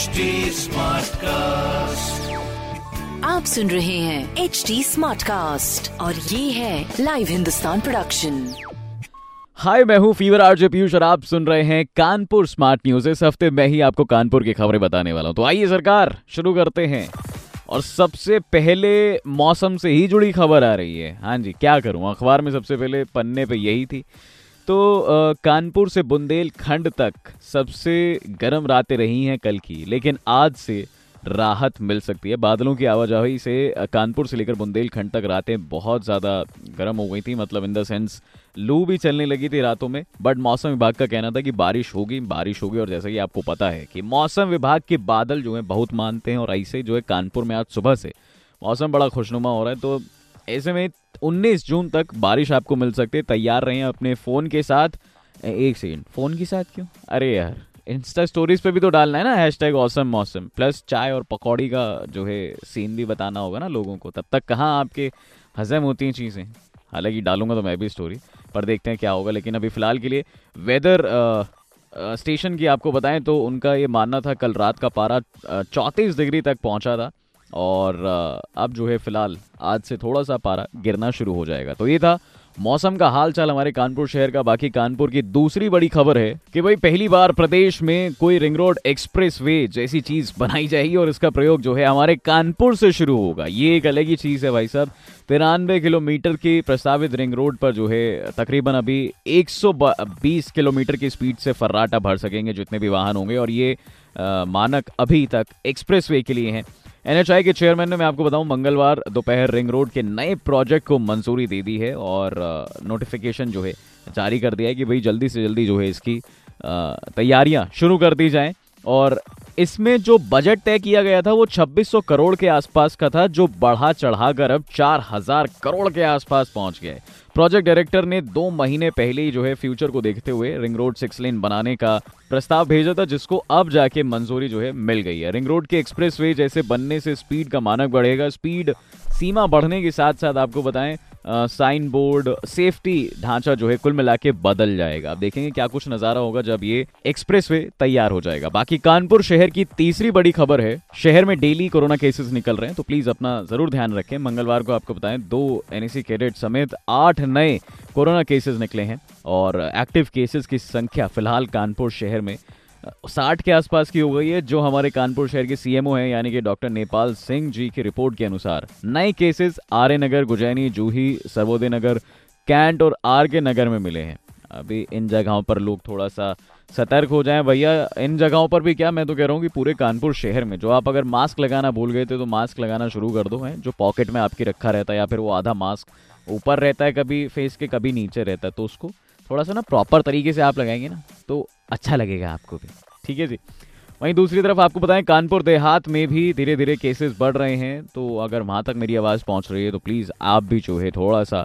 HD Smartcast. आप सुन रहे हैं एच डी स्मार्ट कास्ट और ये है लाइव हिंदुस्तान प्रोडक्शन हाय मैं हूँ फीवर आरजे पीयूष और आप सुन रहे हैं कानपुर स्मार्ट न्यूज़ इस हफ़्ते मैं ही आपको कानपुर की खबरें बताने वाला हूँ। तो आइए सरकार शुरू करते हैं। और सबसे पहले मौसम से ही जुड़ी खबर आ रही है। हाँ जी क्या करूँ? अखबार में सबसे पहले पन्ने पे यही थी। तो कानपुर से बुंदेलखंड तक सबसे गर्म रातें रही हैं कल की, लेकिन आज से राहत मिल सकती है। बादलों की आवाजाही से कानपुर से लेकर बुंदेलखंड तक रातें बहुत ज़्यादा गर्म हो गई थी मतलब इन द सेंस लू भी चलने लगी थी रातों में, बट मौसम विभाग का कहना था कि बारिश होगी बारिश होगी, और जैसा कि आपको पता है कि मौसम विभाग के बादल जो है बहुत मानते हैं, और ऐसे जो है कानपुर में आज सुबह से मौसम बड़ा खुशनुमा हो रहा है तो ऐसे में 19 जून तक बारिश आपको मिल सकती है। तैयार रहें अपने फ़ोन के साथ। एक सेकेंड। फ़ोन के साथ क्यों? अरे यार इंस्टा स्टोरीज पे भी तो डालना है ना हैश टैग औसम मौसम प्लस चाय और पकौड़ी का जो है सीन भी बताना होगा ना लोगों को। तब तक कहाँ आपके हजम होती हैं चीज़ें? हालाँकि डालूँगा तो मैं भी स्टोरी पर देखते हैं क्या होगा। लेकिन अभी फ़िलहाल के लिए वेदर स्टेशन की आपको बताएँ तो उनका ये मानना था, कल रात का पारा चौंतीस डिग्री तक पहुँचा था। और अब जो है फ़िलहाल आज से थोड़ा सा पारा गिरना शुरू हो जाएगा। तो ये था मौसम का हाल चाल हमारे कानपुर शहर का। बाकी कानपुर की दूसरी बड़ी खबर है कि भाई पहली बार प्रदेश में कोई रिंग रोड एक्सप्रेस वे जैसी चीज़ बनाई जाएगी और इसका प्रयोग जो है हमारे कानपुर से शुरू होगा। ये एक अलग ही चीज़ है भाई साहब। तिरानवे किलोमीटर की प्रस्तावित रिंग रोड पर जो है तकरीबन अभी 120 किलोमीटर की स्पीड से फर्राटा भर सकेंगे जितने भी वाहन होंगे और ये अ, मानक अभी तक एक्सप्रेस वे के लिए हैं। एनएचआई के चेयरमैन ने, मैं आपको बताऊँ, मंगलवार दोपहर रिंग रोड के नए प्रोजेक्ट को मंजूरी दे दी है और नोटिफिकेशन जो है, जारी कर दिया है कि भाई जल्दी से जल्दी जो है इसकी तैयारियाँ शुरू कर दी जाएँ और इसमें जो बजट तय किया गया था वो 2600 करोड़ के आसपास का था, जो बढ़ा चढ़ाकर अब 4000 करोड़ के आसपास पहुँच है। प्रोजेक्ट डायरेक्टर ने दो महीने पहले ही जो है फ्यूचर को देखते हुए रिंग रोड सिक्स लेन बनाने का प्रस्ताव भेजा था, जिसको अब जाके मंजूरी जो है मिल गई है। रिंग रोड के एक्सप्रेस वे जैसे बनने से स्पीड का मानक बढ़ेगा। स्पीड सीमा बढ़ने के साथ साथ आपको बताएँ साइन बोर्ड सेफ्टी ढांचा जो है कुल मिला के बदल जाएगा। अब देखेंगे क्या कुछ नज़ारा होगा जब ये एक्सप्रेस वे तैयार हो जाएगा। बाकी कानपुर शहर की तीसरी बड़ी खबर है, शहर में डेली कोरोना केसेस निकल रहे हैं तो प्लीज़ अपना ज़रूर ध्यान रखें। मंगलवार को आपको बताएँ, दो एनएसी कैडेट समेत आठ नए कोरोना केसेस निकले हैं और एक्टिव केसेस की संख्या फ़िलहाल कानपुर शहर में साठ के आसपास की हो गई है, जो हमारे कानपुर शहर के सीएमओ हैं, यानी कि डॉक्टर नेपाल सिंह जी की रिपोर्ट के अनुसार। नए केसेस आर्य नगर, गुजैनी, जूही, सर्वोदय नगर, कैंट और आर के नगर में मिले हैं। अभी इन जगहों पर लोग थोड़ा सा सतर्क हो जाएँ। भैया, इन जगहों पर भी क्या, मैं तो कह रहा हूँ कि पूरे कानपुर शहर में, जो आप अगर मास्क लगाना भूल गए थे तो मास्क लगाना शुरू कर दो हैं, जो पॉकेट में आपकी रखा रहता है, या फिर वो आधा मास्क ऊपर रहता है, कभी फेस के कभी नीचे रहता है तो उसको थोड़ा सा ना प्रॉपर तरीके से आप लगाएँगे ना तो अच्छा लगेगा आपको भी। ठीक है जी। वहीं दूसरी तरफ़ आपको बताएँ, कानपुर देहात में भी धीरे धीरे केसेस बढ़ रहे हैं। तो अगर वहाँ तक मेरी आवाज़ पहुँच रही है तो प्लीज़ आप भी जो है थोड़ा सा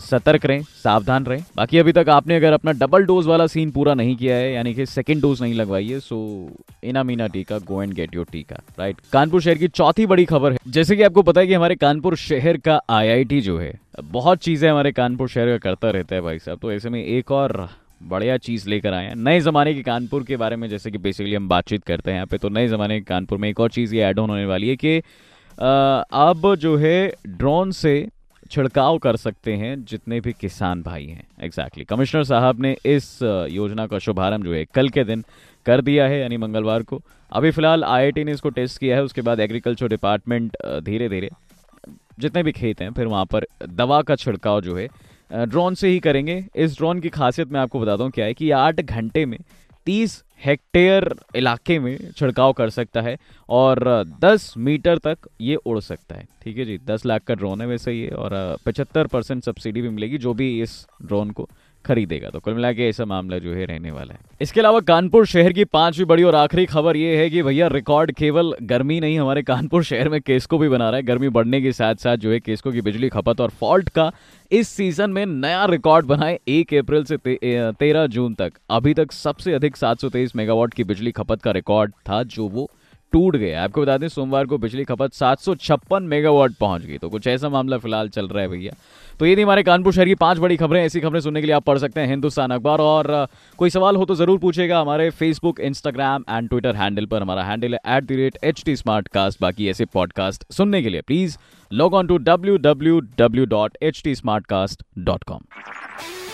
सतर्क रहें, सावधान रहें। बाकी अभी तक आपने अगर अपना डबल डोज वाला सीन पूरा नहीं किया है, यानी कि सेकंड डोज नहीं लगवाई है सो इना मीना टीका go and get your tika right Kanpur शहर की चौथी बड़ी खबर है। जैसे कि आपको पता है कि हमारे कानपुर शहर का आईआईटी जो है, बहुत चीज़ें हमारे कानपुर शहर का करता रहता है भाई साहब तो ऐसे में एक और बढ़िया चीज़ लेकर आए हैं। नए जमाने के कानपुर के बारे में, जैसे कि बेसिकली हम बातचीत करते हैं यहाँ पे तो नए जमाने के कानपुर में एक और चीज़ ये ऐड ऑन होने वाली है कि अब जो है ड्रोन से छिड़काव कर सकते हैं जितने भी किसान भाई हैं। एग्जैक्टली कमिश्नर साहब ने इस योजना का शुभारंभ जो है कल के दिन कर दिया है, यानी मंगलवार को। अभी फ़िलहाल आईआईटी ने इसको टेस्ट किया है, उसके बाद एग्रीकल्चर डिपार्टमेंट धीरे धीरे जितने भी खेत हैं, फिर वहाँ पर दवा का छिड़काव जो है ड्रोन से ही करेंगे। इस ड्रोन की खासियत मैं आपको बताता हूँ क्या है कि आठ घंटे में तीस हेक्टेयर इलाके में छिड़काव कर सकता है और दस मीटर तक ये उड़ सकता है। ठीक है जी? दस लाख का ड्रोन है वैसे ये और पचहत्तर परसेंट सब्सिडी भी मिलेगी, जो भी इस ड्रोन को। खरीदेगा। तो कुल मिला के ऐसा मामला जो है रहने वाला है। इसके अलावा कानपुर शहर की पांचवी बड़ी और आखिरी खबर ये है कि भैया रिकॉर्ड केवल गर्मी नहीं हमारे कानपुर शहर में केसको भी बना रहा है। गर्मी बढ़ने के साथ साथ जो है केसको की बिजली खपत और फॉल्ट का इस सीज़न में नया रिकॉर्ड बनाए एक अप्रैल से ते, तेरह जून तक। अभी तक सबसे अधिक 723 मेगावाट की बिजली खपत का रिकॉर्ड था जो वो टूट गया। आपको बता दें, सोमवार को बिजली खपत सात सौ छप्पन मेगावाट पहुँच गई। तो कुछ ऐसा मामला फ़िलहाल चल रहा है भैया। तो ये थी हमारे कानपुर शहर की पाँच बड़ी खबरें। ऐसी खबरें सुनने के लिए आप पढ़ सकते हैं हिंदुस्तान अखबार। और कोई सवाल हो तो ज़रूर पूछेगा हमारे Facebook Instagram and Twitter handle पर। हमारा हैंडल है at the rate H T बाकी ऐसे पॉडकास्ट सुनने के लिए please log on to W W W dot H T com